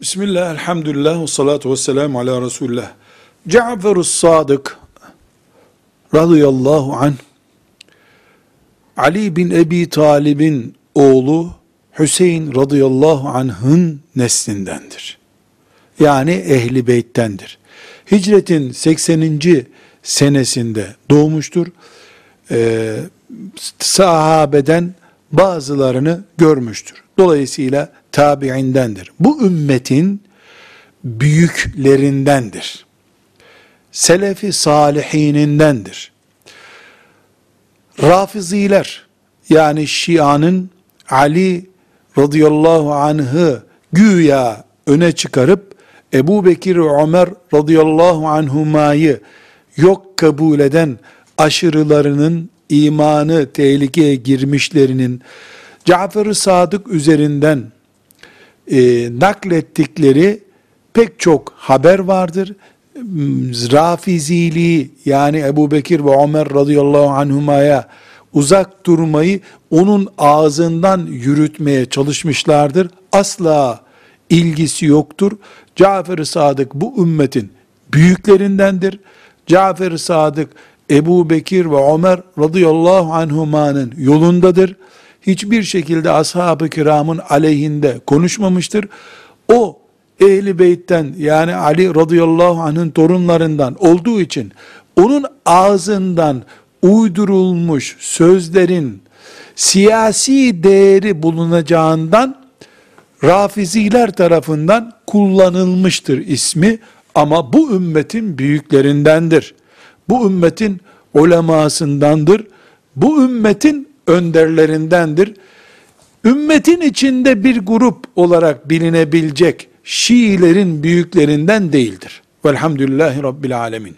Bismillah, elhamdülillah, ve salatu ve selamu ala Resulullah. Cafer-ı Sadık radıyallahu anh, Ali bin Ebi Talib'in oğlu Hüseyin radıyallahu anh'ın neslindendir. Yani ehli beyttendir. Hicretin 80. senesinde doğmuştur. Ee, sahabeden bazılarını görmüştür. Dolayısıyla tabiindendir. Bu ümmetin büyüklerindendir. Selefi salihinindendir. Rafiziler yani Şia'nın Ali radıyallahu anh'ı güya öne çıkarıp Ebu Bekir Ömer radıyallahu anhumayı yok kabul eden aşırılarının imanı tehlikeye girmişlerinin Cafer-ı Sadık üzerinden e, naklettikleri pek çok haber vardır. Rafiziliği yani Ebu Bekir ve Ömer radıyallahu anhumaya uzak durmayı onun ağzından yürütmeye çalışmışlardır. Asla ilgisi yoktur. Cafer-i Sadık bu ümmetin büyüklerindendir. Cafer-i Sadık Ebu Bekir ve Ömer radıyallahu anhumanın yolundadır. Hiçbir şekilde ashab-ı kiramın aleyhinde konuşmamıştır. O ehli beytten yani Ali radıyallahu anh'ın torunlarından olduğu için onun ağzından uydurulmuş sözlerin siyasi değeri bulunacağından Rafiziler tarafından kullanılmıştır ismi ama bu ümmetin büyüklerindendir. Bu ümmetin ulemasındandır. Bu ümmetin önderlerindendir. Ümmetin içinde bir grup olarak bilinebilecek Şiilerin büyüklerinden değildir. Velhamdülillahi Rabbil Alemin.